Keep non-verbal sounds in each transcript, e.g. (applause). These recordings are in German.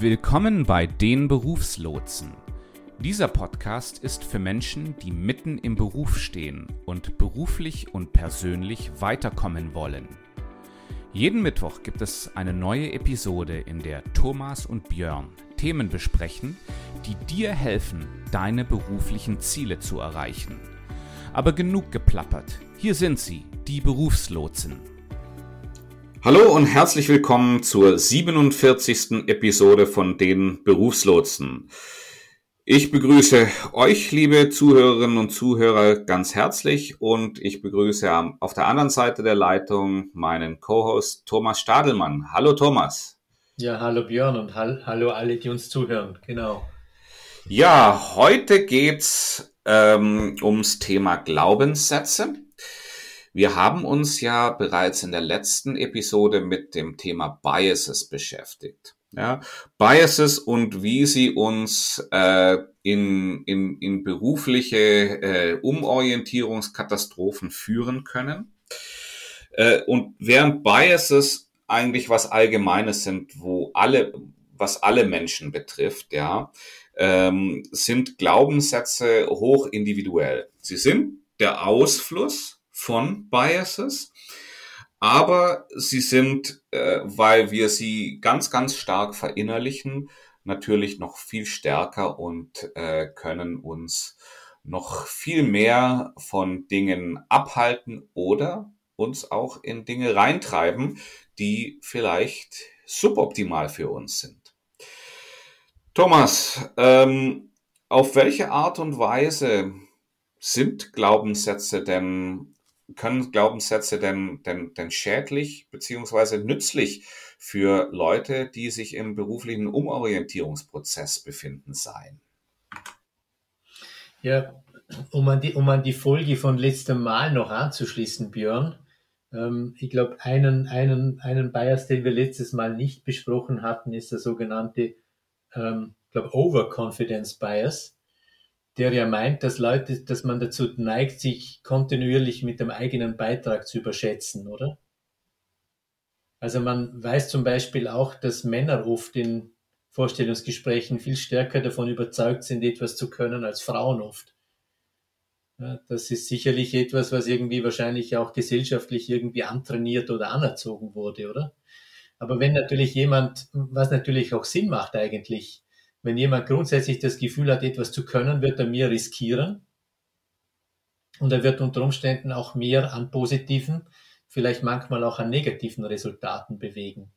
Willkommen bei den Berufslotsen. Dieser Podcast ist für Menschen, die mitten im Beruf stehen und beruflich und persönlich weiterkommen wollen. Jeden Mittwoch gibt es eine neue Episode, in der Thomas und Björn Themen besprechen, die dir helfen, deine beruflichen Ziele zu erreichen. Aber genug geplappert. Hier sind sie, die Berufslotsen. Hallo und herzlich willkommen zur 47. Episode von den Berufslotsen. Ich begrüße euch, liebe Zuhörerinnen und Zuhörer, ganz herzlich und ich begrüße auf der anderen Seite der Leitung meinen Co-Host Thomas Stadelmann. Hallo Thomas. Ja, hallo Björn und hallo alle, die uns zuhören. Genau. Ja, heute geht's ähm, ums Thema Glaubenssätze. Wir haben uns ja bereits in der letzten Episode mit dem Thema Biases beschäftigt. Ja, Biases und wie sie uns äh, in, in, in berufliche äh, Umorientierungskatastrophen führen können. Äh, und während Biases eigentlich was Allgemeines sind, wo alle, was alle Menschen betrifft, ja, ähm, sind Glaubenssätze hoch individuell. Sie sind der Ausfluss von Biases, aber sie sind, äh, weil wir sie ganz, ganz stark verinnerlichen, natürlich noch viel stärker und äh, können uns noch viel mehr von Dingen abhalten oder uns auch in Dinge reintreiben, die vielleicht suboptimal für uns sind. Thomas, ähm, auf welche Art und Weise sind Glaubenssätze denn können Glaubenssätze denn, denn, denn schädlich beziehungsweise nützlich für Leute, die sich im beruflichen Umorientierungsprozess befinden, sein? Ja, um an die, um an die Folge von letztem Mal noch anzuschließen, Björn. Ähm, ich glaube, einen, einen, einen Bias, den wir letztes Mal nicht besprochen hatten, ist der sogenannte, ähm, Overconfidence Bias der ja meint, dass Leute, dass man dazu neigt, sich kontinuierlich mit dem eigenen Beitrag zu überschätzen, oder? Also man weiß zum Beispiel auch, dass Männer oft in Vorstellungsgesprächen viel stärker davon überzeugt sind, etwas zu können als Frauen oft. Ja, das ist sicherlich etwas, was irgendwie wahrscheinlich auch gesellschaftlich irgendwie antrainiert oder anerzogen wurde, oder? Aber wenn natürlich jemand, was natürlich auch Sinn macht eigentlich, wenn jemand grundsätzlich das Gefühl hat, etwas zu können, wird er mehr riskieren. Und er wird unter Umständen auch mehr an positiven, vielleicht manchmal auch an negativen Resultaten bewegen.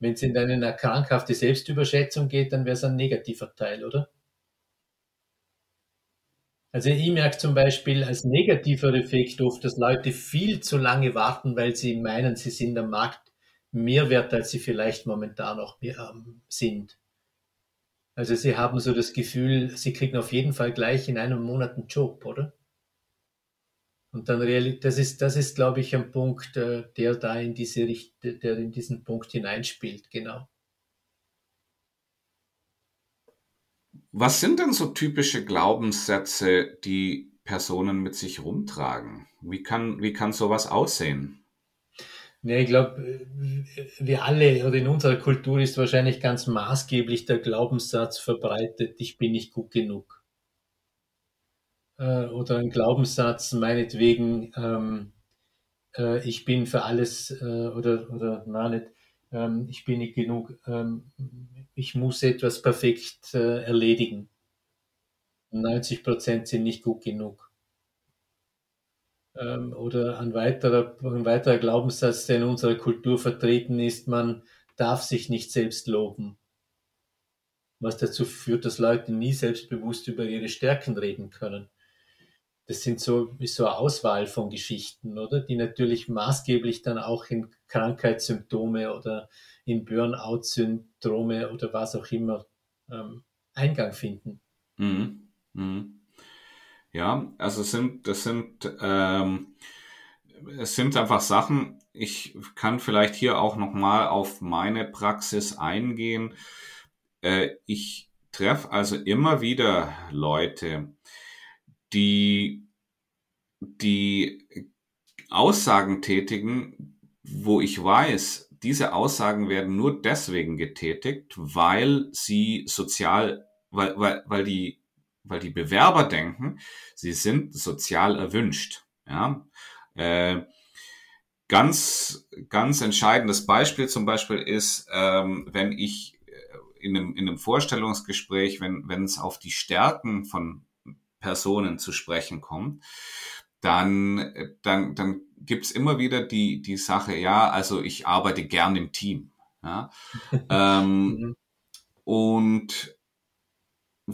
Wenn es in eine krankhafte Selbstüberschätzung geht, dann wäre es ein negativer Teil, oder? Also ich merke zum Beispiel als negativer Effekt oft, dass Leute viel zu lange warten, weil sie meinen, sie sind am Markt mehr wert, als sie vielleicht momentan auch ähm, sind. Also Sie haben so das Gefühl, Sie kriegen auf jeden Fall gleich in einem Monat einen Job, oder? Und dann das ist, das ist, glaube ich, ein Punkt, äh, der da in diese Richtung, der in diesen Punkt hineinspielt, genau. Was sind denn so typische Glaubenssätze, die Personen mit sich rumtragen? Wie kann, wie kann sowas aussehen? Ja, ich glaube, wir alle oder in unserer Kultur ist wahrscheinlich ganz maßgeblich der Glaubenssatz verbreitet, ich bin nicht gut genug. Äh, oder ein Glaubenssatz meinetwegen, ähm, äh, ich bin für alles äh, oder, oder na nicht, ähm, ich bin nicht genug, ähm, ich muss etwas perfekt äh, erledigen. 90 Prozent sind nicht gut genug oder ein weiterer, ein weiterer Glaubenssatz, der in unserer Kultur vertreten ist, man darf sich nicht selbst loben. Was dazu führt, dass Leute nie selbstbewusst über ihre Stärken reden können. Das sind so, ist so eine Auswahl von Geschichten, oder? Die natürlich maßgeblich dann auch in Krankheitssymptome oder in Burnout-Syndrome oder was auch immer ähm, Eingang finden. Mhm. Mhm. Ja, also sind, das sind, ähm, es sind einfach Sachen, ich kann vielleicht hier auch nochmal auf meine Praxis eingehen. Äh, ich treffe also immer wieder Leute, die, die Aussagen tätigen, wo ich weiß, diese Aussagen werden nur deswegen getätigt, weil sie sozial, weil, weil, weil die, weil die Bewerber denken, sie sind sozial erwünscht. Ja, äh, ganz, ganz entscheidendes Beispiel zum Beispiel ist, ähm, wenn ich äh, in einem, in einem Vorstellungsgespräch, wenn, wenn es auf die Stärken von Personen zu sprechen kommt, dann, dann, dann gibt's immer wieder die, die Sache, ja, also ich arbeite gern im Team. Ja? (laughs) ähm, mhm. und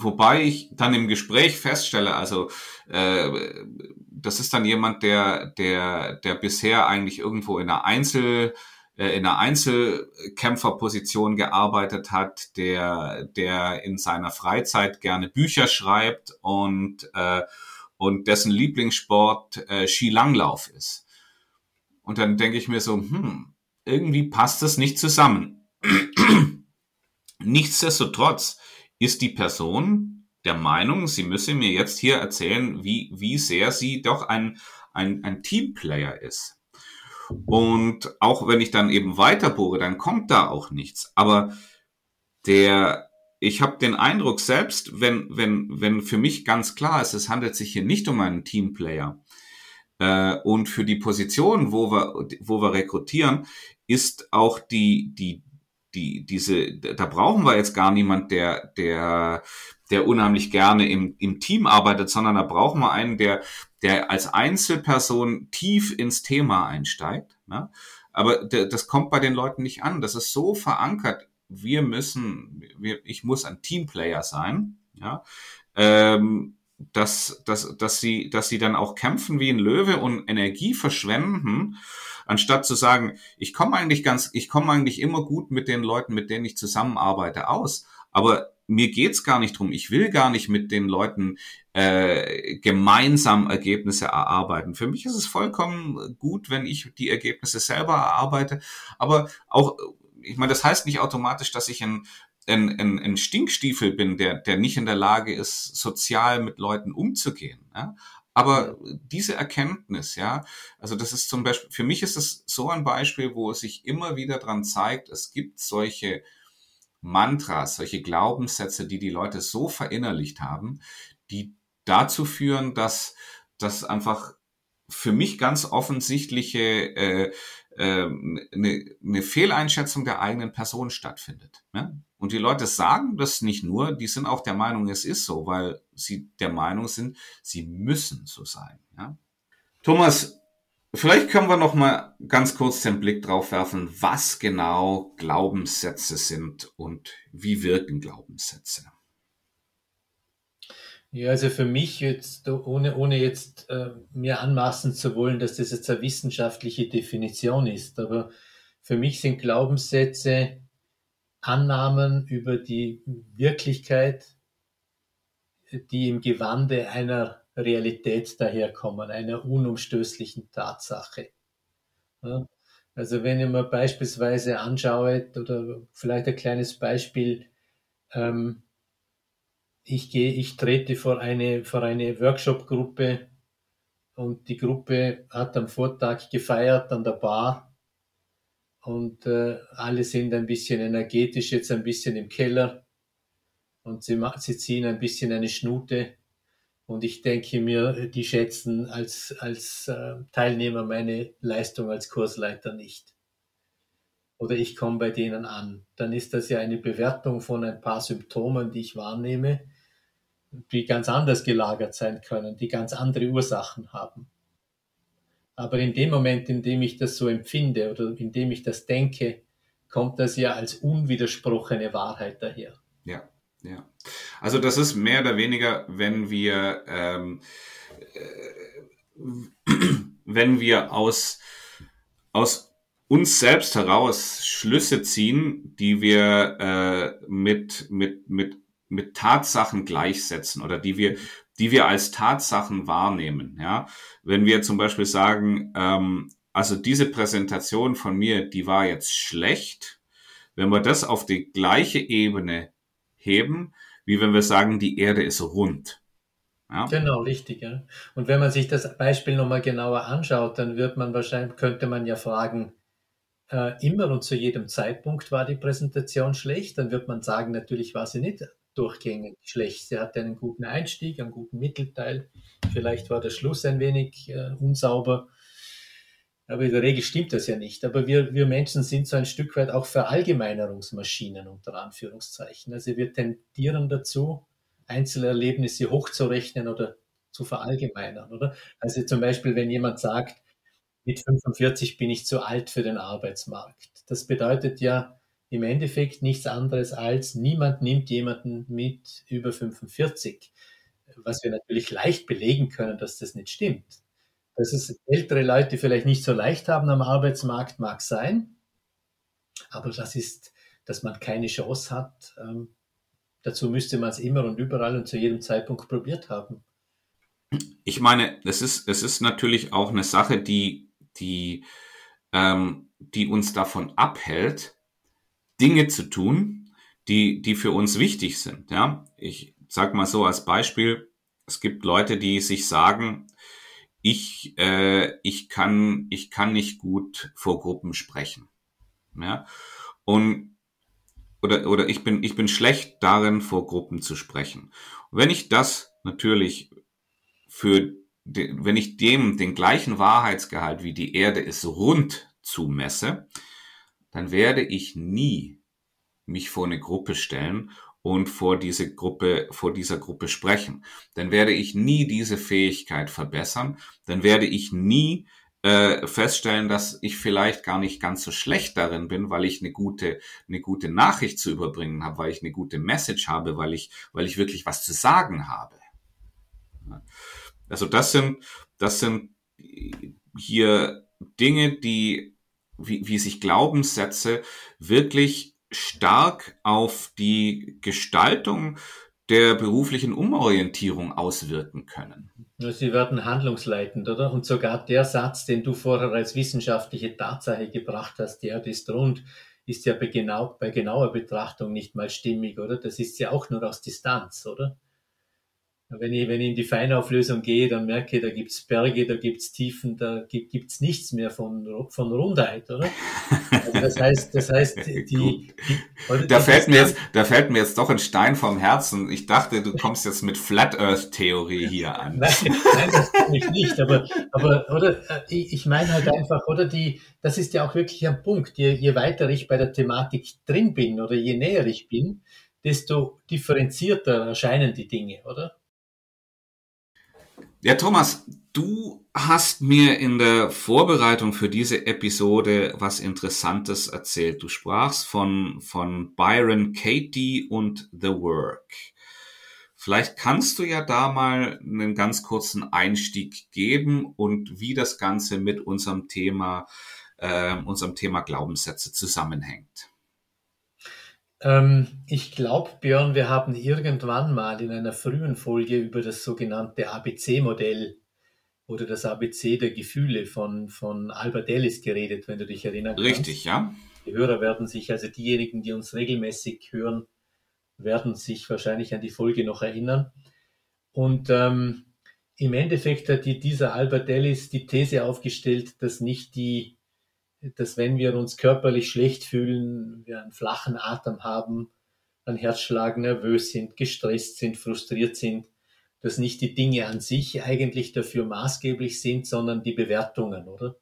wobei ich dann im Gespräch feststelle, also äh, das ist dann jemand, der, der, der bisher eigentlich irgendwo in einer Einzel äh, in einer Einzelkämpferposition gearbeitet hat, der, der in seiner Freizeit gerne Bücher schreibt und, äh, und dessen Lieblingssport äh, Skilanglauf ist. Und dann denke ich mir so, hm, irgendwie passt das nicht zusammen. (clears throat) Nichtsdestotrotz ist die Person der Meinung, sie müsse mir jetzt hier erzählen, wie, wie sehr sie doch ein, ein, ein Teamplayer ist. Und auch wenn ich dann eben weiterbohre, dann kommt da auch nichts. Aber der, ich habe den Eindruck selbst, wenn, wenn, wenn für mich ganz klar ist, es handelt sich hier nicht um einen Teamplayer. Äh, und für die Position, wo wir, wo wir rekrutieren, ist auch die, die, die, diese, da brauchen wir jetzt gar niemand, der, der, der unheimlich gerne im, im Team arbeitet, sondern da brauchen wir einen, der, der als Einzelperson tief ins Thema einsteigt. Ne? Aber das kommt bei den Leuten nicht an. Das ist so verankert. Wir müssen, wir, ich muss ein Teamplayer sein, ja, ähm, dass, dass, dass sie, dass sie dann auch kämpfen wie ein Löwe und Energie verschwenden, anstatt zu sagen, ich komme eigentlich ganz, ich komme eigentlich immer gut mit den Leuten, mit denen ich zusammenarbeite, aus. Aber mir geht's gar nicht drum. Ich will gar nicht mit den Leuten äh, gemeinsam Ergebnisse erarbeiten. Für mich ist es vollkommen gut, wenn ich die Ergebnisse selber erarbeite. Aber auch, ich meine, das heißt nicht automatisch, dass ich ein, ein, ein, ein Stinkstiefel bin, der, der nicht in der Lage ist, sozial mit Leuten umzugehen. Ja? Aber diese Erkenntnis, ja, also das ist zum Beispiel, für mich ist es so ein Beispiel, wo es sich immer wieder dran zeigt, es gibt solche Mantras, solche Glaubenssätze, die die Leute so verinnerlicht haben, die dazu führen, dass, dass einfach für mich ganz offensichtliche äh, eine, eine Fehleinschätzung der eigenen Person stattfindet. Ne? Und die Leute sagen das nicht nur, die sind auch der Meinung, es ist so, weil sie der Meinung sind, sie müssen so sein. Ja? Thomas, Vielleicht können wir noch mal ganz kurz den Blick drauf werfen, was genau Glaubenssätze sind und wie wirken Glaubenssätze. Ja, also für mich jetzt, ohne, ohne jetzt äh, mir anmaßen zu wollen, dass das jetzt eine wissenschaftliche Definition ist, aber für mich sind Glaubenssätze Annahmen über die Wirklichkeit, die im Gewande einer Realität daherkommen, einer unumstößlichen Tatsache. Ja, also wenn ich mir beispielsweise anschaue, oder vielleicht ein kleines Beispiel, ähm, ich gehe, ich trete vor eine, vor eine Workshop-Gruppe und die Gruppe hat am Vortag gefeiert an der Bar und äh, alle sind ein bisschen energetisch, jetzt ein bisschen im Keller und sie, sie ziehen ein bisschen eine Schnute und ich denke mir, die schätzen als, als äh, Teilnehmer meine Leistung als Kursleiter nicht. Oder ich komme bei denen an. Dann ist das ja eine Bewertung von ein paar Symptomen, die ich wahrnehme, die ganz anders gelagert sein können, die ganz andere Ursachen haben. Aber in dem Moment, in dem ich das so empfinde oder in dem ich das denke, kommt das ja als unwidersprochene Wahrheit daher. Ja. Ja. Also das ist mehr oder weniger, wenn wir, ähm, äh, wenn wir aus, aus uns selbst heraus Schlüsse ziehen, die wir äh, mit, mit, mit, mit Tatsachen gleichsetzen oder die wir, die wir als Tatsachen wahrnehmen. Ja? Wenn wir zum Beispiel sagen, ähm, also diese Präsentation von mir, die war jetzt schlecht, wenn wir das auf die gleiche Ebene heben, wie wenn wir sagen, die Erde ist rund. Ja? Genau, richtig. Ja. Und wenn man sich das Beispiel nochmal genauer anschaut, dann wird man wahrscheinlich, könnte man ja fragen, äh, immer und zu jedem Zeitpunkt war die Präsentation schlecht, dann wird man sagen, natürlich war sie nicht durchgängig schlecht. Sie hatte einen guten Einstieg, einen guten Mittelteil. Vielleicht war der Schluss ein wenig äh, unsauber. Aber in der Regel stimmt das ja nicht. Aber wir, wir Menschen sind so ein Stück weit auch Verallgemeinerungsmaschinen unter Anführungszeichen. Also wir tendieren dazu, Einzelerlebnisse hochzurechnen oder zu verallgemeinern, oder? Also zum Beispiel, wenn jemand sagt, mit 45 bin ich zu alt für den Arbeitsmarkt. Das bedeutet ja im Endeffekt nichts anderes als, niemand nimmt jemanden mit über 45, was wir natürlich leicht belegen können, dass das nicht stimmt. Dass es ältere Leute vielleicht nicht so leicht haben am Arbeitsmarkt, mag sein, aber das ist, dass man keine Chance hat, ähm, dazu müsste man es immer und überall und zu jedem Zeitpunkt probiert haben. Ich meine, es ist, es ist natürlich auch eine Sache, die die, ähm, die uns davon abhält, Dinge zu tun, die, die für uns wichtig sind. Ja, ich sag mal so als Beispiel, es gibt Leute, die sich sagen, ich, äh, ich kann, ich kann nicht gut vor Gruppen sprechen. Ja, und oder, oder ich bin, ich bin schlecht darin, vor Gruppen zu sprechen. Und wenn ich das natürlich für wenn ich dem den gleichen Wahrheitsgehalt wie die Erde ist rund zumesse, dann werde ich nie mich vor eine Gruppe stellen und vor diese Gruppe, vor dieser Gruppe sprechen. Dann werde ich nie diese Fähigkeit verbessern. Dann werde ich nie äh, feststellen, dass ich vielleicht gar nicht ganz so schlecht darin bin, weil ich eine gute, eine gute Nachricht zu überbringen habe, weil ich eine gute Message habe, weil ich, weil ich wirklich was zu sagen habe. Also das sind, das sind hier Dinge, die, wie, wie sich Glaubenssätze wirklich stark auf die Gestaltung der beruflichen Umorientierung auswirken können. Sie werden handlungsleitend, oder? Und sogar der Satz, den du vorher als wissenschaftliche Tatsache gebracht hast, der ist rund, ist ja bei, genau, bei genauer Betrachtung nicht mal stimmig, oder? Das ist ja auch nur aus Distanz, oder? Wenn ich, wenn ich in die Feinauflösung gehe, dann merke ich, da gibt's Berge, da gibt's Tiefen, da gibt, gibt's nichts mehr von, von Rundheit, oder? Also das heißt, das heißt, (laughs) die, die da fällt mir jetzt, da fällt mir jetzt doch ein Stein vom Herzen. Ich dachte, du kommst jetzt mit Flat Earth Theorie hier an. Nein, nein das kann ich nicht, aber, aber, oder, äh, ich, ich meine halt einfach, oder die, das ist ja auch wirklich ein Punkt. Je, je weiter ich bei der Thematik drin bin oder je näher ich bin, desto differenzierter erscheinen die Dinge, oder? Ja, Thomas, du hast mir in der Vorbereitung für diese Episode was Interessantes erzählt. Du sprachst von, von Byron Katie und The Work. Vielleicht kannst du ja da mal einen ganz kurzen Einstieg geben und wie das Ganze mit unserem Thema, äh, unserem Thema Glaubenssätze zusammenhängt. Ähm, ich glaube, Björn, wir haben irgendwann mal in einer frühen Folge über das sogenannte ABC-Modell oder das ABC der Gefühle von, von Albert Ellis geredet, wenn du dich erinnern kannst. Richtig, ja. Die Hörer werden sich, also diejenigen, die uns regelmäßig hören, werden sich wahrscheinlich an die Folge noch erinnern. Und ähm, im Endeffekt hat die, dieser Albert Ellis die These aufgestellt, dass nicht die dass wenn wir uns körperlich schlecht fühlen, wir einen flachen Atem haben, einen Herzschlag, nervös sind, gestresst sind, frustriert sind, dass nicht die Dinge an sich eigentlich dafür maßgeblich sind, sondern die Bewertungen, oder?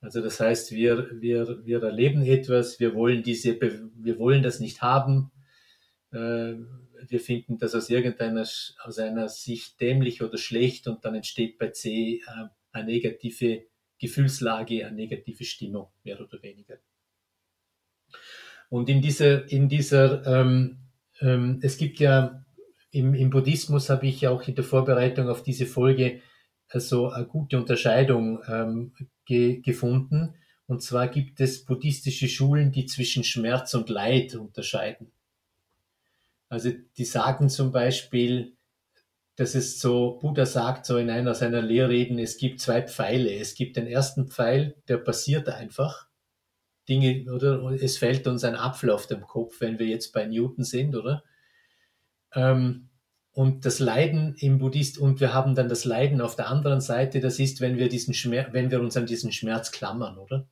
Also das heißt, wir, wir, wir erleben etwas, wir wollen diese, wir wollen das nicht haben, äh, wir finden das aus irgendeiner, aus einer Sicht dämlich oder schlecht und dann entsteht bei C äh, eine negative Gefühlslage, eine negative Stimmung, mehr oder weniger. Und in dieser, in dieser ähm, ähm, es gibt ja im, im Buddhismus habe ich auch in der Vorbereitung auf diese Folge also eine gute Unterscheidung ähm, ge gefunden. Und zwar gibt es buddhistische Schulen, die zwischen Schmerz und Leid unterscheiden. Also die sagen zum Beispiel, das ist so, Buddha sagt so in einer seiner Lehrreden, es gibt zwei Pfeile. Es gibt den ersten Pfeil, der passiert einfach. Dinge, oder es fällt uns ein Apfel auf dem Kopf, wenn wir jetzt bei Newton sind, oder? Ähm, und das Leiden im Buddhist, und wir haben dann das Leiden auf der anderen Seite, das ist, wenn wir diesen Schmerz, wenn wir uns an diesen Schmerz klammern, oder?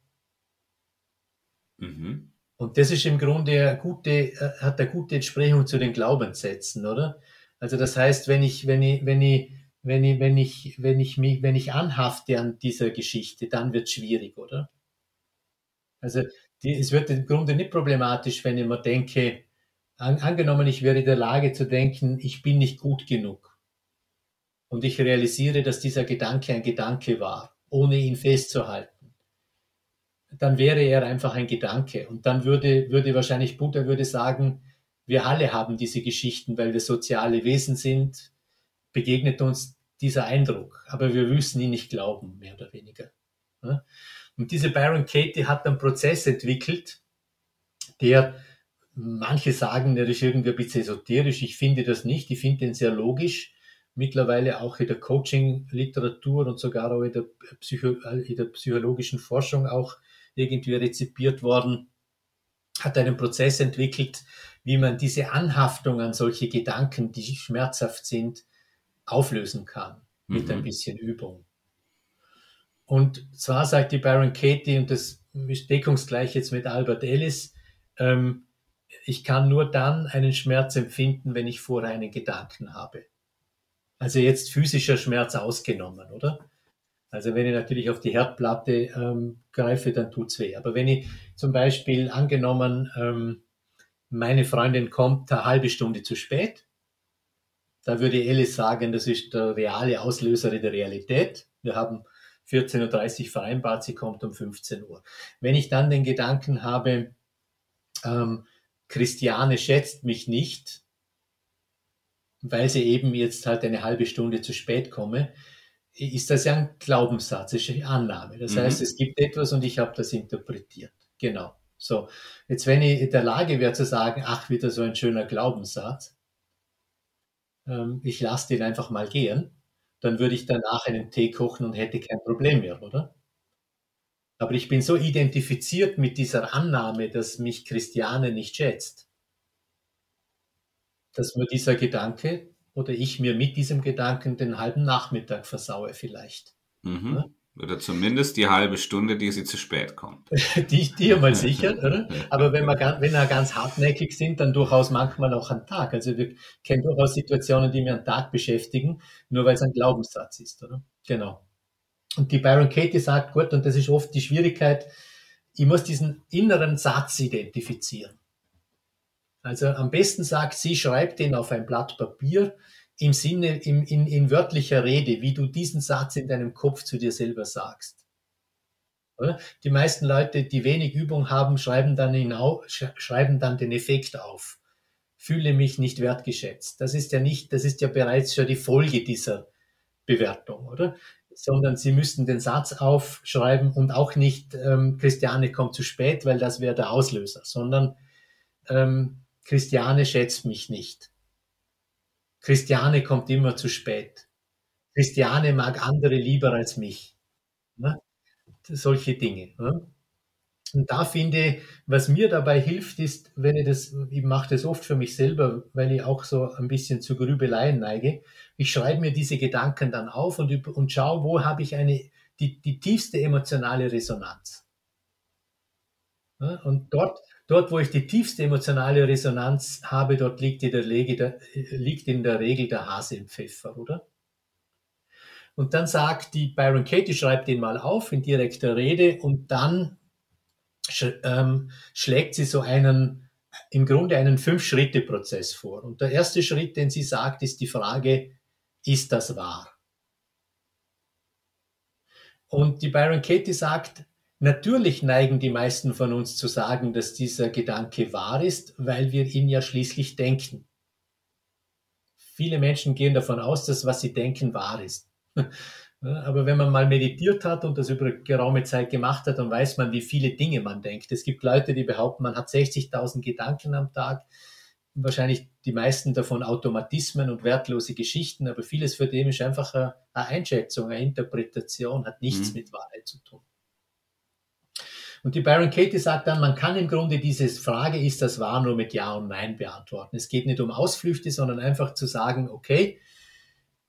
Mhm. Und das ist im Grunde eine gute, äh, hat eine gute Entsprechung zu den Glaubenssätzen, oder? Also das heißt, wenn ich, wenn ich, wenn ich, wenn ich, wenn ich, wenn ich mich, wenn ich anhafte an dieser Geschichte, dann wird es schwierig, oder? Also die, es wird im Grunde nicht problematisch, wenn ich mir denke, an, angenommen, ich wäre in der Lage zu denken, ich bin nicht gut genug. Und ich realisiere, dass dieser Gedanke ein Gedanke war, ohne ihn festzuhalten. Dann wäre er einfach ein Gedanke. Und dann würde, würde wahrscheinlich Buddha würde sagen, wir alle haben diese Geschichten, weil wir soziale Wesen sind, begegnet uns dieser Eindruck. Aber wir müssen ihn nicht glauben, mehr oder weniger. Und diese Baron Katie hat einen Prozess entwickelt, der manche sagen, der ist irgendwie ein bisschen esoterisch. Ich finde das nicht. Ich finde den sehr logisch. Mittlerweile auch in der Coaching-Literatur und sogar auch in der, Psycho in der psychologischen Forschung auch irgendwie rezipiert worden, hat einen Prozess entwickelt, wie man diese Anhaftung an solche Gedanken, die schmerzhaft sind, auflösen kann mit mhm. ein bisschen Übung. Und zwar sagt die Baron Katie, und das ist deckungsgleich jetzt mit Albert Ellis, ähm, ich kann nur dann einen Schmerz empfinden, wenn ich vorher einen Gedanken habe. Also jetzt physischer Schmerz ausgenommen, oder? Also wenn ich natürlich auf die Herdplatte ähm, greife, dann tut's weh. Aber wenn ich zum Beispiel angenommen, ähm, meine Freundin kommt eine halbe Stunde zu spät, da würde Alice sagen, das ist der reale Auslöser der Realität. Wir haben 14.30 Uhr vereinbart, sie kommt um 15 Uhr. Wenn ich dann den Gedanken habe, ähm, Christiane schätzt mich nicht, weil sie eben jetzt halt eine halbe Stunde zu spät komme, ist das ja ein Glaubenssatz, ist eine Annahme. Das mhm. heißt, es gibt etwas und ich habe das interpretiert. Genau. So, jetzt wenn ich in der Lage wäre zu sagen, ach, wieder so ein schöner Glaubenssatz, ähm, ich lasse den einfach mal gehen, dann würde ich danach einen Tee kochen und hätte kein Problem mehr, oder? Aber ich bin so identifiziert mit dieser Annahme, dass mich Christiane nicht schätzt, dass mir dieser Gedanke oder ich mir mit diesem Gedanken den halben Nachmittag versaue vielleicht. Mhm. Ja? Oder zumindest die halbe Stunde, die sie zu spät kommt. (laughs) die, die mal sicher, (laughs) oder? Aber wenn wir, wenn wir ganz hartnäckig sind, dann durchaus manchmal auch am Tag. Also wir kennen durchaus Situationen, die mir am Tag beschäftigen, nur weil es ein Glaubenssatz ist, oder? Genau. Und die Byron Katie sagt, gut, und das ist oft die Schwierigkeit, ich muss diesen inneren Satz identifizieren. Also am besten sagt sie, schreib den auf ein Blatt Papier im Sinne, im, in, in wörtlicher Rede, wie du diesen Satz in deinem Kopf zu dir selber sagst. Die meisten Leute, die wenig Übung haben, schreiben dann, hinauf, schreiben dann den Effekt auf. Fühle mich nicht wertgeschätzt. Das ist ja nicht, das ist ja bereits schon die Folge dieser Bewertung, oder? Sondern sie müssten den Satz aufschreiben und auch nicht ähm, Christiane kommt zu spät, weil das wäre der Auslöser, sondern ähm, Christiane schätzt mich nicht. Christiane kommt immer zu spät. Christiane mag andere lieber als mich. Ne? Solche Dinge. Ne? Und da finde, was mir dabei hilft, ist, wenn ich das, ich mache das oft für mich selber, weil ich auch so ein bisschen zu Grübeleien neige. Ich schreibe mir diese Gedanken dann auf und, und schaue, wo habe ich eine, die, die tiefste emotionale Resonanz. Und dort, dort, wo ich die tiefste emotionale Resonanz habe, dort liegt in der, Regel, liegt in der Regel der Hase im Pfeffer, oder? Und dann sagt die Byron Katie, schreibt den mal auf in direkter Rede und dann sch, ähm, schlägt sie so einen, im Grunde einen Fünf-Schritte-Prozess vor. Und der erste Schritt, den sie sagt, ist die Frage, ist das wahr? Und die Byron Katie sagt, Natürlich neigen die meisten von uns zu sagen, dass dieser Gedanke wahr ist, weil wir ihn ja schließlich denken. Viele Menschen gehen davon aus, dass was sie denken wahr ist. (laughs) Aber wenn man mal meditiert hat und das über geraume Zeit gemacht hat, dann weiß man, wie viele Dinge man denkt. Es gibt Leute, die behaupten, man hat 60.000 Gedanken am Tag. Wahrscheinlich die meisten davon Automatismen und wertlose Geschichten, aber vieles für dem ist einfach eine Einschätzung, eine Interpretation, hat nichts mhm. mit Wahrheit zu tun. Und die Baron Katie sagt dann, man kann im Grunde diese Frage, ist das wahr, nur mit Ja und Nein beantworten. Es geht nicht um Ausflüchte, sondern einfach zu sagen, okay,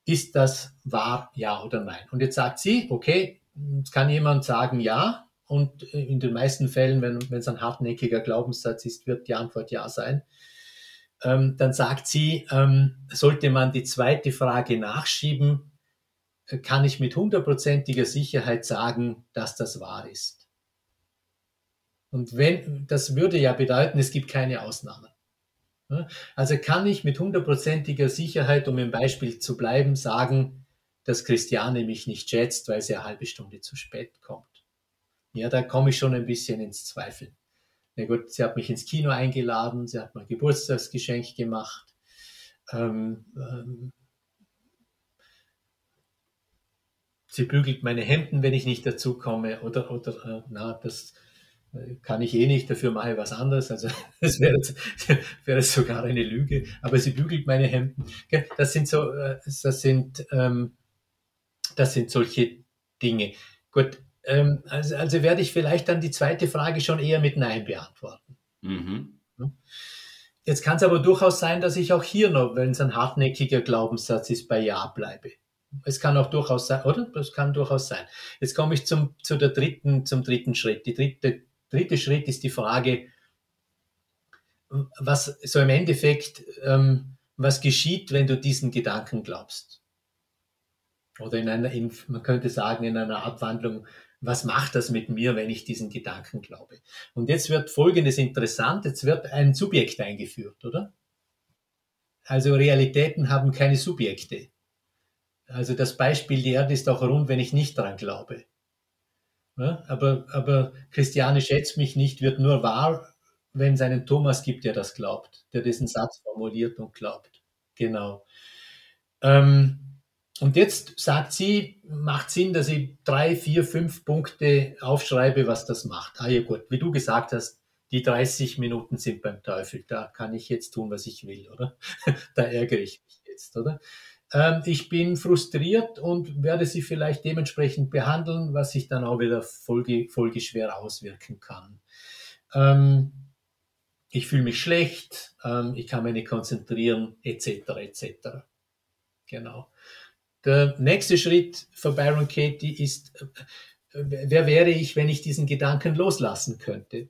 ist das wahr, ja oder nein? Und jetzt sagt sie, okay, jetzt kann jemand sagen ja und in den meisten Fällen, wenn es ein hartnäckiger Glaubenssatz ist, wird die Antwort ja sein. Ähm, dann sagt sie, ähm, sollte man die zweite Frage nachschieben, äh, kann ich mit hundertprozentiger Sicherheit sagen, dass das wahr ist. Und wenn, das würde ja bedeuten, es gibt keine Ausnahmen. Also kann ich mit hundertprozentiger Sicherheit, um im Beispiel zu bleiben, sagen, dass Christiane mich nicht schätzt, weil sie eine halbe Stunde zu spät kommt. Ja, da komme ich schon ein bisschen ins Zweifeln. Na gut, sie hat mich ins Kino eingeladen, sie hat mir ein Geburtstagsgeschenk gemacht. Ähm, ähm, sie bügelt meine Hemden, wenn ich nicht dazu komme. Oder, oder äh, na, das kann ich eh nicht, dafür mache ich was anderes. Also (laughs) das wäre, (laughs) wäre sogar eine Lüge. Aber sie bügelt meine Hemden. Das sind so, äh, das sind, ähm, das sind solche Dinge. Gut, ähm, also, also werde ich vielleicht dann die zweite Frage schon eher mit Nein beantworten. Mhm. Jetzt kann es aber durchaus sein, dass ich auch hier noch, wenn es ein hartnäckiger Glaubenssatz ist, bei Ja bleibe. Es kann auch durchaus sein, oder? Das kann durchaus sein. Jetzt komme ich zum, zu der dritten, zum dritten Schritt. Die dritte, dritte Schritt ist die Frage, was so im Endeffekt, ähm, was geschieht, wenn du diesen Gedanken glaubst? Oder in einer, in, man könnte sagen, in einer Abwandlung, was macht das mit mir, wenn ich diesen Gedanken glaube? Und jetzt wird Folgendes interessant, jetzt wird ein Subjekt eingeführt, oder? Also Realitäten haben keine Subjekte. Also das Beispiel, die Erde ist auch rund, wenn ich nicht daran glaube. Ja, aber, aber Christiane schätzt mich nicht, wird nur wahr, wenn es einen Thomas gibt, der das glaubt, der diesen Satz formuliert und glaubt. Genau. Ähm, und jetzt sagt sie, macht Sinn, dass ich drei, vier, fünf Punkte aufschreibe, was das macht. Ah ja gut, wie du gesagt hast, die 30 Minuten sind beim Teufel. Da kann ich jetzt tun, was ich will, oder? (laughs) da ärgere ich mich jetzt, oder? Ähm, ich bin frustriert und werde sie vielleicht dementsprechend behandeln, was sich dann auch wieder folge, folgeschwer auswirken kann. Ähm, ich fühle mich schlecht, ähm, ich kann mich nicht konzentrieren, etc. etc. Genau. Der nächste Schritt für Byron Katie ist, äh, wer wäre ich, wenn ich diesen Gedanken loslassen könnte?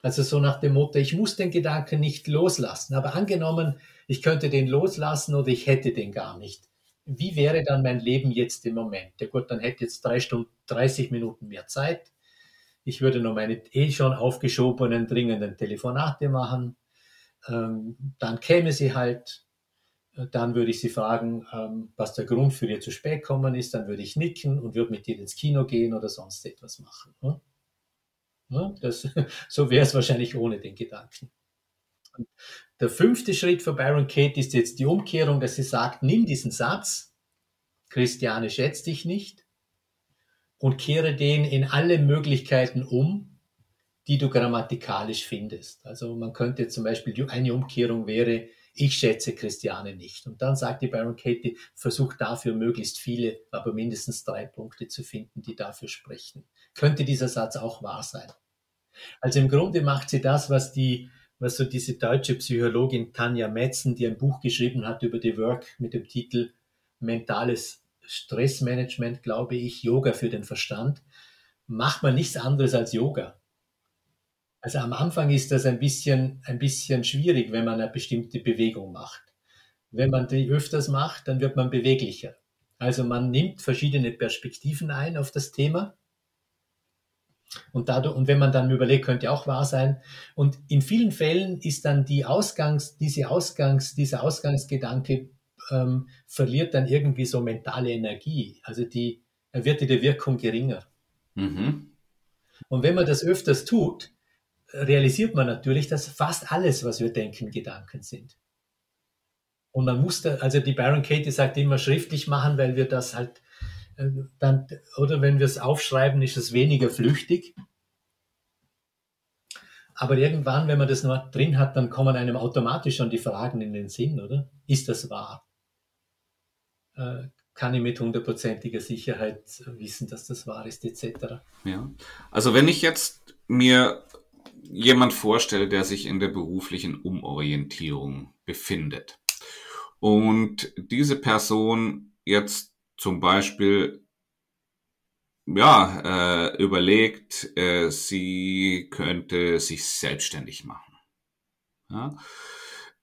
Also so nach dem Motto, ich muss den Gedanken nicht loslassen, aber angenommen, ich könnte den loslassen oder ich hätte den gar nicht. Wie wäre dann mein Leben jetzt im Moment? Ja gut, dann hätte jetzt drei Stunden, 30 Minuten mehr Zeit. Ich würde noch meine eh schon aufgeschobenen, dringenden Telefonate machen. Ähm, dann käme sie halt, dann würde ich sie fragen, ähm, was der Grund für ihr zu spät kommen ist. Dann würde ich nicken und würde mit ihr ins Kino gehen oder sonst etwas machen. Ne? Das, (laughs) so wäre es wahrscheinlich ohne den Gedanken. Und der fünfte Schritt für Byron Kate ist jetzt die Umkehrung, dass sie sagt, nimm diesen Satz, Christiane schätzt dich nicht, und kehre den in alle Möglichkeiten um, die du grammatikalisch findest. Also man könnte zum Beispiel, eine Umkehrung wäre, ich schätze Christiane nicht. Und dann sagt die Baron Katie, versuch dafür möglichst viele, aber mindestens drei Punkte zu finden, die dafür sprechen. Könnte dieser Satz auch wahr sein? Also im Grunde macht sie das, was die, was so diese deutsche Psychologin Tanja Metzen, die ein Buch geschrieben hat über die Work mit dem Titel Mentales Stressmanagement, glaube ich, Yoga für den Verstand, macht man nichts anderes als Yoga. Also am Anfang ist das ein bisschen, ein bisschen schwierig, wenn man eine bestimmte Bewegung macht. Wenn man die öfters macht, dann wird man beweglicher. Also man nimmt verschiedene Perspektiven ein auf das Thema. Und, dadurch, und wenn man dann überlegt, könnte auch wahr sein. Und in vielen Fällen ist dann die Ausgangs, diese Ausgangs, dieser Ausgangsgedanke ähm, verliert dann irgendwie so mentale Energie. Also die, er wird die Wirkung geringer. Mhm. Und wenn man das öfters tut, realisiert man natürlich, dass fast alles, was wir denken, Gedanken sind. Und man muss da, also die Baron Katie sagt immer schriftlich machen, weil wir das halt dann, oder wenn wir es aufschreiben, ist es weniger flüchtig. Aber irgendwann, wenn man das noch drin hat, dann kommen einem automatisch schon die Fragen in den Sinn, oder? Ist das wahr? Äh, kann ich mit hundertprozentiger Sicherheit wissen, dass das wahr ist, etc. Ja, also wenn ich jetzt mir jemand vorstelle, der sich in der beruflichen Umorientierung befindet und diese Person jetzt zum Beispiel ja, äh, überlegt, äh, sie könnte sich selbstständig machen. Ja?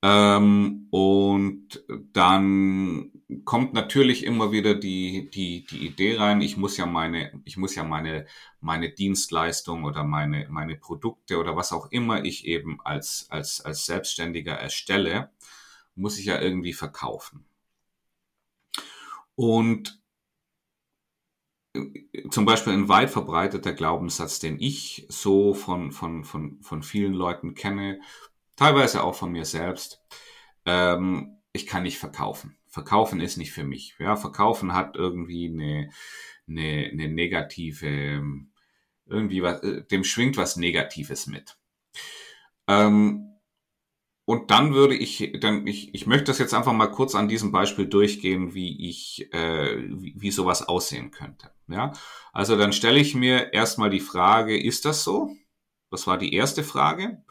Ähm, und dann kommt natürlich immer wieder die, die, die Idee rein, ich muss ja meine, ich muss ja meine, meine Dienstleistung oder meine, meine Produkte oder was auch immer ich eben als, als, als Selbstständiger erstelle, muss ich ja irgendwie verkaufen. Und zum Beispiel ein weit verbreiteter Glaubenssatz, den ich so von, von, von, von vielen Leuten kenne, teilweise auch von mir selbst, ähm, ich kann nicht verkaufen. Verkaufen ist nicht für mich. Ja, verkaufen hat irgendwie eine, eine, eine negative, irgendwie was, äh, dem schwingt was Negatives mit. Ähm, und dann würde ich, dann ich, ich möchte das jetzt einfach mal kurz an diesem Beispiel durchgehen, wie ich, äh, wie, wie sowas aussehen könnte. Ja, also dann stelle ich mir erstmal die Frage, ist das so? Das war die erste Frage.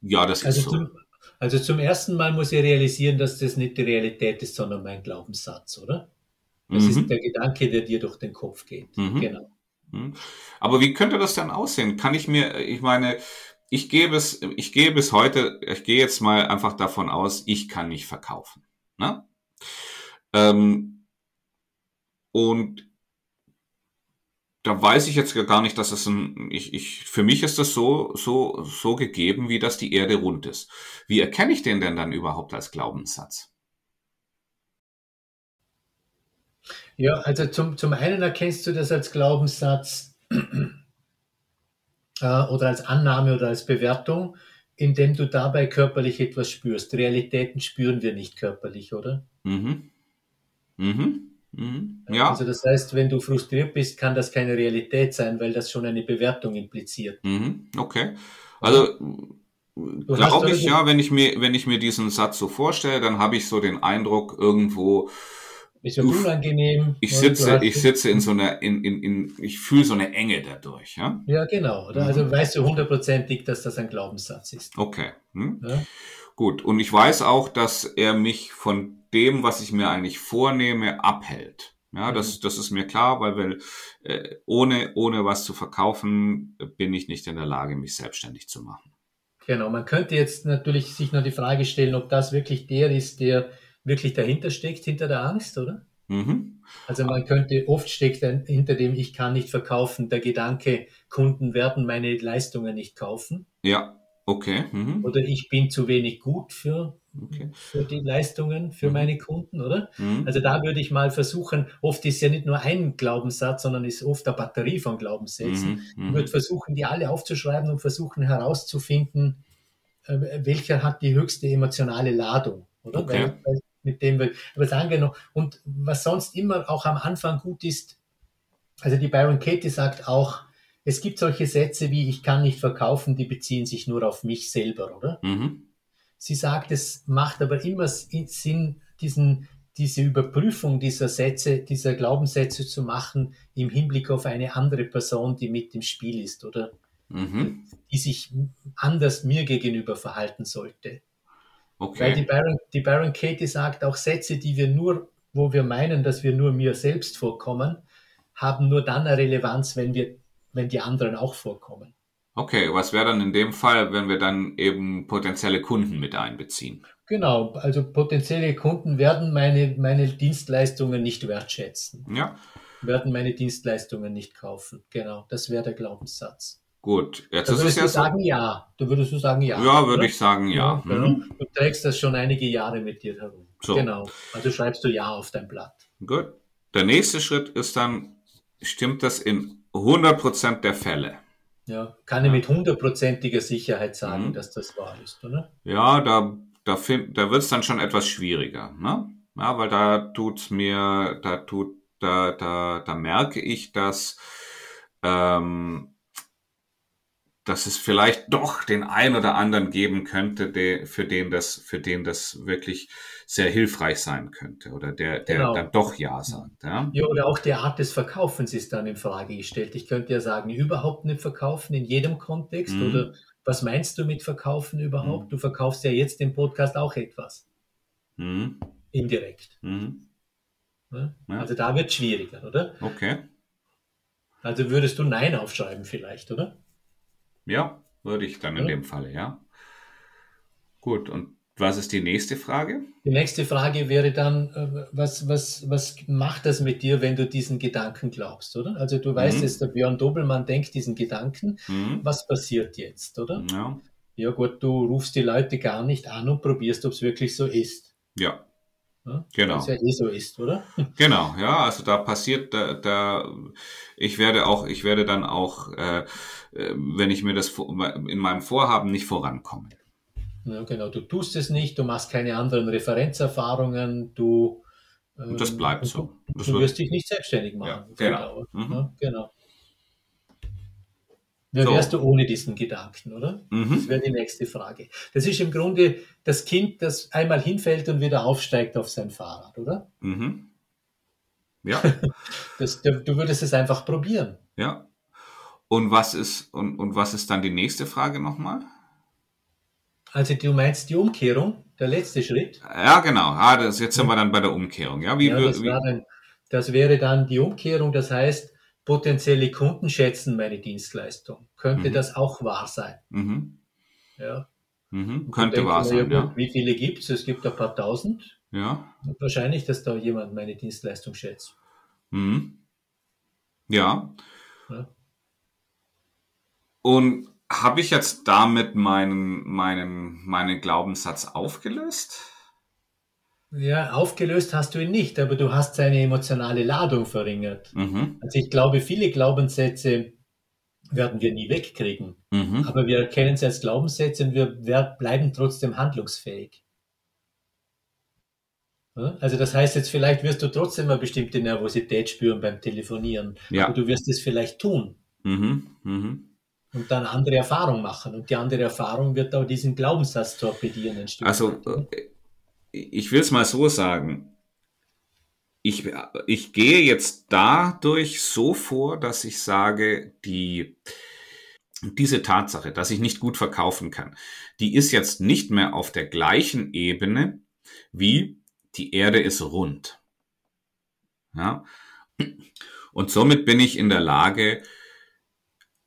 Ja, das also ist so. Zum, also zum ersten Mal muss ich realisieren, dass das nicht die Realität ist, sondern mein Glaubenssatz, oder? Das mhm. ist der Gedanke, der dir durch den Kopf geht. Mhm. Genau. Mhm. Aber wie könnte das dann aussehen? Kann ich mir, ich meine, ich gebe es, ich gebe es heute, ich gehe jetzt mal einfach davon aus, ich kann nicht verkaufen. Ne? Ähm, und da weiß ich jetzt gar nicht, dass es ein, ich, ich, für mich ist das so, so, so gegeben, wie dass die Erde rund ist. Wie erkenne ich den denn dann überhaupt als Glaubenssatz? Ja, also zum, zum einen erkennst du das als Glaubenssatz äh, oder als Annahme oder als Bewertung, indem du dabei körperlich etwas spürst. Realitäten spüren wir nicht körperlich, oder? Mhm. Mhm. Mhm. Ja. Also das heißt, wenn du frustriert bist, kann das keine Realität sein, weil das schon eine Bewertung impliziert. Mhm. Okay. Also glaube ich ja, wenn ich mir, wenn ich mir diesen Satz so vorstelle, dann habe ich so den Eindruck irgendwo, bisschen Uff, unangenehm. Ich sitze, ich sitze in so einer, in, in, in, ich fühle so eine Enge dadurch, ja? Ja, genau. Oder? Also mhm. weißt du hundertprozentig, dass das ein Glaubenssatz ist. Okay. Hm? Ja? Gut. Und ich weiß auch, dass er mich von dem, was ich mir eigentlich vornehme, abhält. Ja, mhm. das, das ist mir klar, weil, weil äh, ohne, ohne was zu verkaufen, bin ich nicht in der Lage, mich selbstständig zu machen. Genau, man könnte jetzt natürlich sich noch die Frage stellen, ob das wirklich der ist, der wirklich dahinter steckt, hinter der Angst, oder? Mhm. Also man könnte, oft steckt hinter dem, ich kann nicht verkaufen, der Gedanke, Kunden werden meine Leistungen nicht kaufen. Ja, okay. Mhm. Oder ich bin zu wenig gut für, okay. für die Leistungen, für mhm. meine Kunden, oder? Mhm. Also da würde ich mal versuchen, oft ist ja nicht nur ein Glaubenssatz, sondern ist oft eine Batterie von Glaubenssätzen. Mhm. Ich würde versuchen, die alle aufzuschreiben und versuchen herauszufinden, äh, welcher hat die höchste emotionale Ladung, oder? Okay. Weil, weil mit dem wir, aber sagen wir noch, und was sonst immer auch am Anfang gut ist, also die Byron Katie sagt auch, es gibt solche Sätze wie ich kann nicht verkaufen, die beziehen sich nur auf mich selber, oder? Mhm. Sie sagt, es macht aber immer Sinn, diesen, diese Überprüfung dieser Sätze, dieser Glaubenssätze zu machen im Hinblick auf eine andere Person, die mit im Spiel ist, oder? Mhm. Die sich anders mir gegenüber verhalten sollte. Okay. Weil die Baron, die Baron Katie sagt, auch Sätze, die wir nur, wo wir meinen, dass wir nur mir selbst vorkommen, haben nur dann eine Relevanz, wenn wir, wenn die anderen auch vorkommen. Okay, was wäre dann in dem Fall, wenn wir dann eben potenzielle Kunden mit einbeziehen? Genau, also potenzielle Kunden werden meine, meine Dienstleistungen nicht wertschätzen. Ja. Werden meine Dienstleistungen nicht kaufen. Genau, das wäre der Glaubenssatz. Gut, jetzt da ist es ja du sagen ja. Du würdest du sagen ja. Ja, würde ich sagen ja. ja mhm. Du trägst das schon einige Jahre mit dir herum. So. Genau. Also schreibst du ja auf dein Blatt. Gut. Der nächste Schritt ist dann, stimmt das in 100% der Fälle? Ja, kann ich mit hundertprozentiger Sicherheit sagen, mhm. dass das wahr ist, oder? Ja, da, da, da wird es dann schon etwas schwieriger, ne? Ja, weil da tut's mir, da tut, da, da, da merke ich, dass ähm, dass es vielleicht doch den einen oder anderen geben könnte, der, für den das, für den das wirklich sehr hilfreich sein könnte oder der, der genau. dann doch Ja sagt. Ja? ja, oder auch der Art des Verkaufens ist dann in Frage gestellt. Ich könnte ja sagen, überhaupt nicht verkaufen in jedem Kontext mhm. oder was meinst du mit verkaufen überhaupt? Mhm. Du verkaufst ja jetzt im Podcast auch etwas. Mhm. Indirekt. Mhm. Ja? Also da wird es schwieriger, oder? Okay. Also würdest du Nein aufschreiben vielleicht, oder? Ja, würde ich dann in ja. dem Falle, ja. Gut, und was ist die nächste Frage? Die nächste Frage wäre dann, äh, was, was, was macht das mit dir, wenn du diesen Gedanken glaubst, oder? Also du weißt mhm. jetzt, der Björn Dobelmann denkt diesen Gedanken. Mhm. Was passiert jetzt, oder? Ja. Ja gut, du rufst die Leute gar nicht an und probierst, ob es wirklich so ist. Ja. Ja genau. Was ja eh so ist, oder? (laughs) Genau, ja, also da passiert, da, da ich werde auch, ich werde dann auch, äh, äh wenn ich mir das in meinem Vorhaben nicht vorankommen. Ja, genau, du tust es nicht, du machst keine anderen Referenzerfahrungen, du. Ähm, und das bleibt so. Das du wirst dich nicht selbstständig machen. Ja, genau. Mhm. Ja, genau. Wer so. wärst du ohne diesen Gedanken, oder? Mhm. Das wäre die nächste Frage. Das ist im Grunde das Kind, das einmal hinfällt und wieder aufsteigt auf sein Fahrrad, oder? Mhm. Ja. (laughs) Das, du würdest es einfach probieren. Ja. Und was ist, und, und was ist dann die nächste Frage nochmal? Also du meinst die Umkehrung, der letzte Schritt? Ja, genau. Ah, das, jetzt sind wir dann bei der Umkehrung. Ja, wie, ja, das, wie, dann, das wäre dann die Umkehrung, das heißt, potenzielle Kunden schätzen meine Dienstleistung. Könnte mhm. das auch wahr sein? Mhm. Ja. Mhm. Könnte wahr sein, ja, Wie viele gibt es? Es gibt ein paar tausend. Ja. Wahrscheinlich, dass da jemand meine Dienstleistung schätzt. Mhm. Ja. ja. Und habe ich jetzt damit meinen, meinen, meinen Glaubenssatz aufgelöst? Ja, aufgelöst hast du ihn nicht, aber du hast seine emotionale Ladung verringert. Mhm. Also ich glaube, viele Glaubenssätze werden wir nie wegkriegen. Mhm. Aber wir erkennen sie als Glaubenssätze und wir bleiben trotzdem handlungsfähig. Also das heißt jetzt, vielleicht wirst du trotzdem eine bestimmte Nervosität spüren beim Telefonieren. Ja. Aber du wirst es vielleicht tun. Mhm. Mhm und dann andere Erfahrung machen. Und die andere Erfahrung wird auch diesen Glaubenssatz torpedieren. Ein Stück also, äh, ich will es mal so sagen. Ich, ich gehe jetzt dadurch so vor, dass ich sage, die, diese Tatsache, dass ich nicht gut verkaufen kann, die ist jetzt nicht mehr auf der gleichen Ebene wie die Erde ist rund. Ja? Und somit bin ich in der Lage,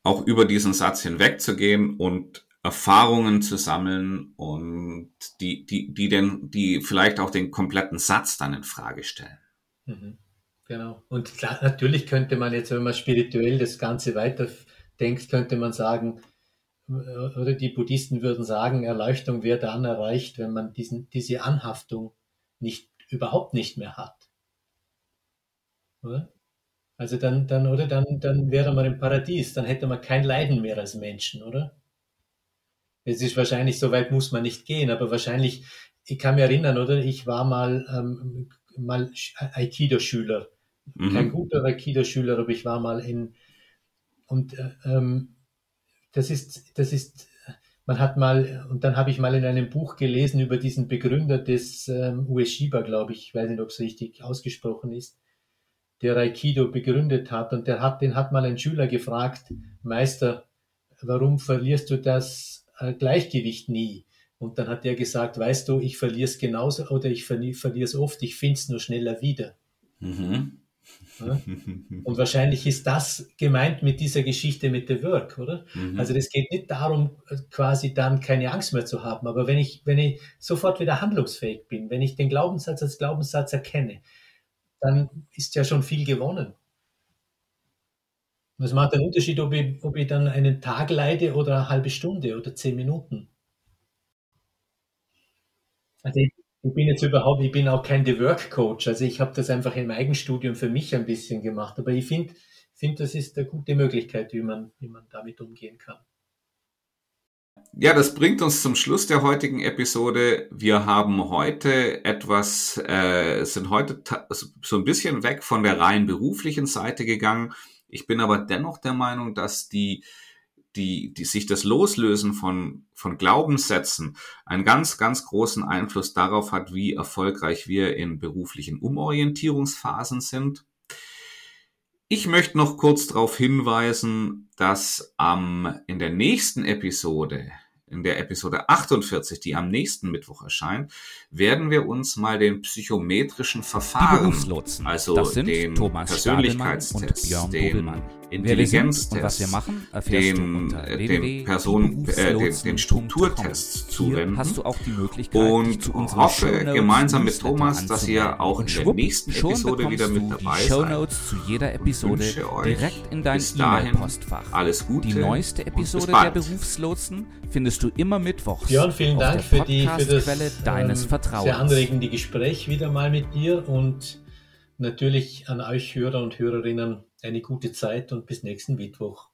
auch über diesen Satz hinwegzugehen und Erfahrungen zu sammeln und die, die, die denn, die vielleicht auch den kompletten Satz dann in Frage stellen. Mhm. Genau. Und klar, natürlich könnte man jetzt, wenn man spirituell das Ganze weiterdenkt, könnte man sagen, äh, oder die Buddhisten würden sagen, Erleuchtung wird dann erreicht, wenn man diesen, diese Anhaftung nicht, überhaupt nicht mehr hat. Oder? Also dann, dann, oder dann, dann wäre man im Paradies, dann hätte man kein Leiden mehr als Menschen, oder? Es ist wahrscheinlich, so weit muss man nicht gehen, aber wahrscheinlich, ich kann mich erinnern, oder? Ich war mal, ähm, mal Aikido-Schüler. Mhm. Kein guter Aikido-Schüler, aber ich war mal in, und äh, ähm, das ist, das ist, man hat mal, und dann habe ich mal in einem Buch gelesen über diesen Begründer des ähm, Ueshiba, glaube ich, ich weiß nicht, ob es richtig ausgesprochen ist der Aikido begründet hat. Und der hat, den hat mal ein Schüler gefragt, Meister, warum verlierst du das äh, Gleichgewicht nie? Und dann hat er gesagt, weißt du, ich verliere es genauso oder ich verliere es oft, ich finde es nur schneller wieder. Mhm. Ja? Und wahrscheinlich ist das gemeint mit dieser Geschichte mit The Work, oder? Mhm. Also das geht nicht darum, quasi dann keine Angst mehr zu haben, aber wenn ich, wenn ich sofort wieder handlungsfähig bin, wenn ich den Glaubenssatz als Glaubenssatz erkenne, dann ist ja schon viel gewonnen. Was macht den Unterschied, ob ich, ob ich dann einen Tag leide oder eine halbe Stunde oder zehn Minuten? Also ich, ich bin jetzt überhaupt, ich bin auch kein The Work Coach, also ich habe das einfach im Eigenstudium für mich ein bisschen gemacht, aber ich finde, find, das ist eine gute Möglichkeit, wie man, wie man damit umgehen kann. Ja, das bringt uns zum Schluss der heutigen Episode. Wir haben heute etwas, äh, sind heute so ein bisschen weg von der rein beruflichen Seite gegangen. Ich bin aber dennoch der Meinung, dass die, die, die sich das Loslösen von, von Glaubenssätzen einen ganz, ganz großen Einfluss darauf hat, wie erfolgreich wir in beruflichen Umorientierungsphasen sind. Ich möchte noch kurz darauf hinweisen, dass am, in der nächsten Episode, in der Episode 48, die am nächsten Mittwoch erscheint, werden wir uns mal den psychometrischen Verfahren, also den Thomas Persönlichkeitstest, den Intelligenztests, und was wir machen, unter äh, den Person, äh, den, den Strukturtests zuwenden. hast du auch die Möglichkeit, und zu hoffe gemeinsam mit Thomas, dass ihr auch in der nächsten Episode wieder mit dabei seid. zu jeder Episode direkt in dein E-Mail-Postfach. Alles Gute. Die neueste Episode der Berufslotsen findest du immer mittwochs. Björn, vielen Dank für, die, für das deines ähm, Vertrauens. sehr anregende Gespräch wieder mal mit dir und natürlich an euch Hörer und Hörerinnen eine gute Zeit und bis nächsten Mittwoch.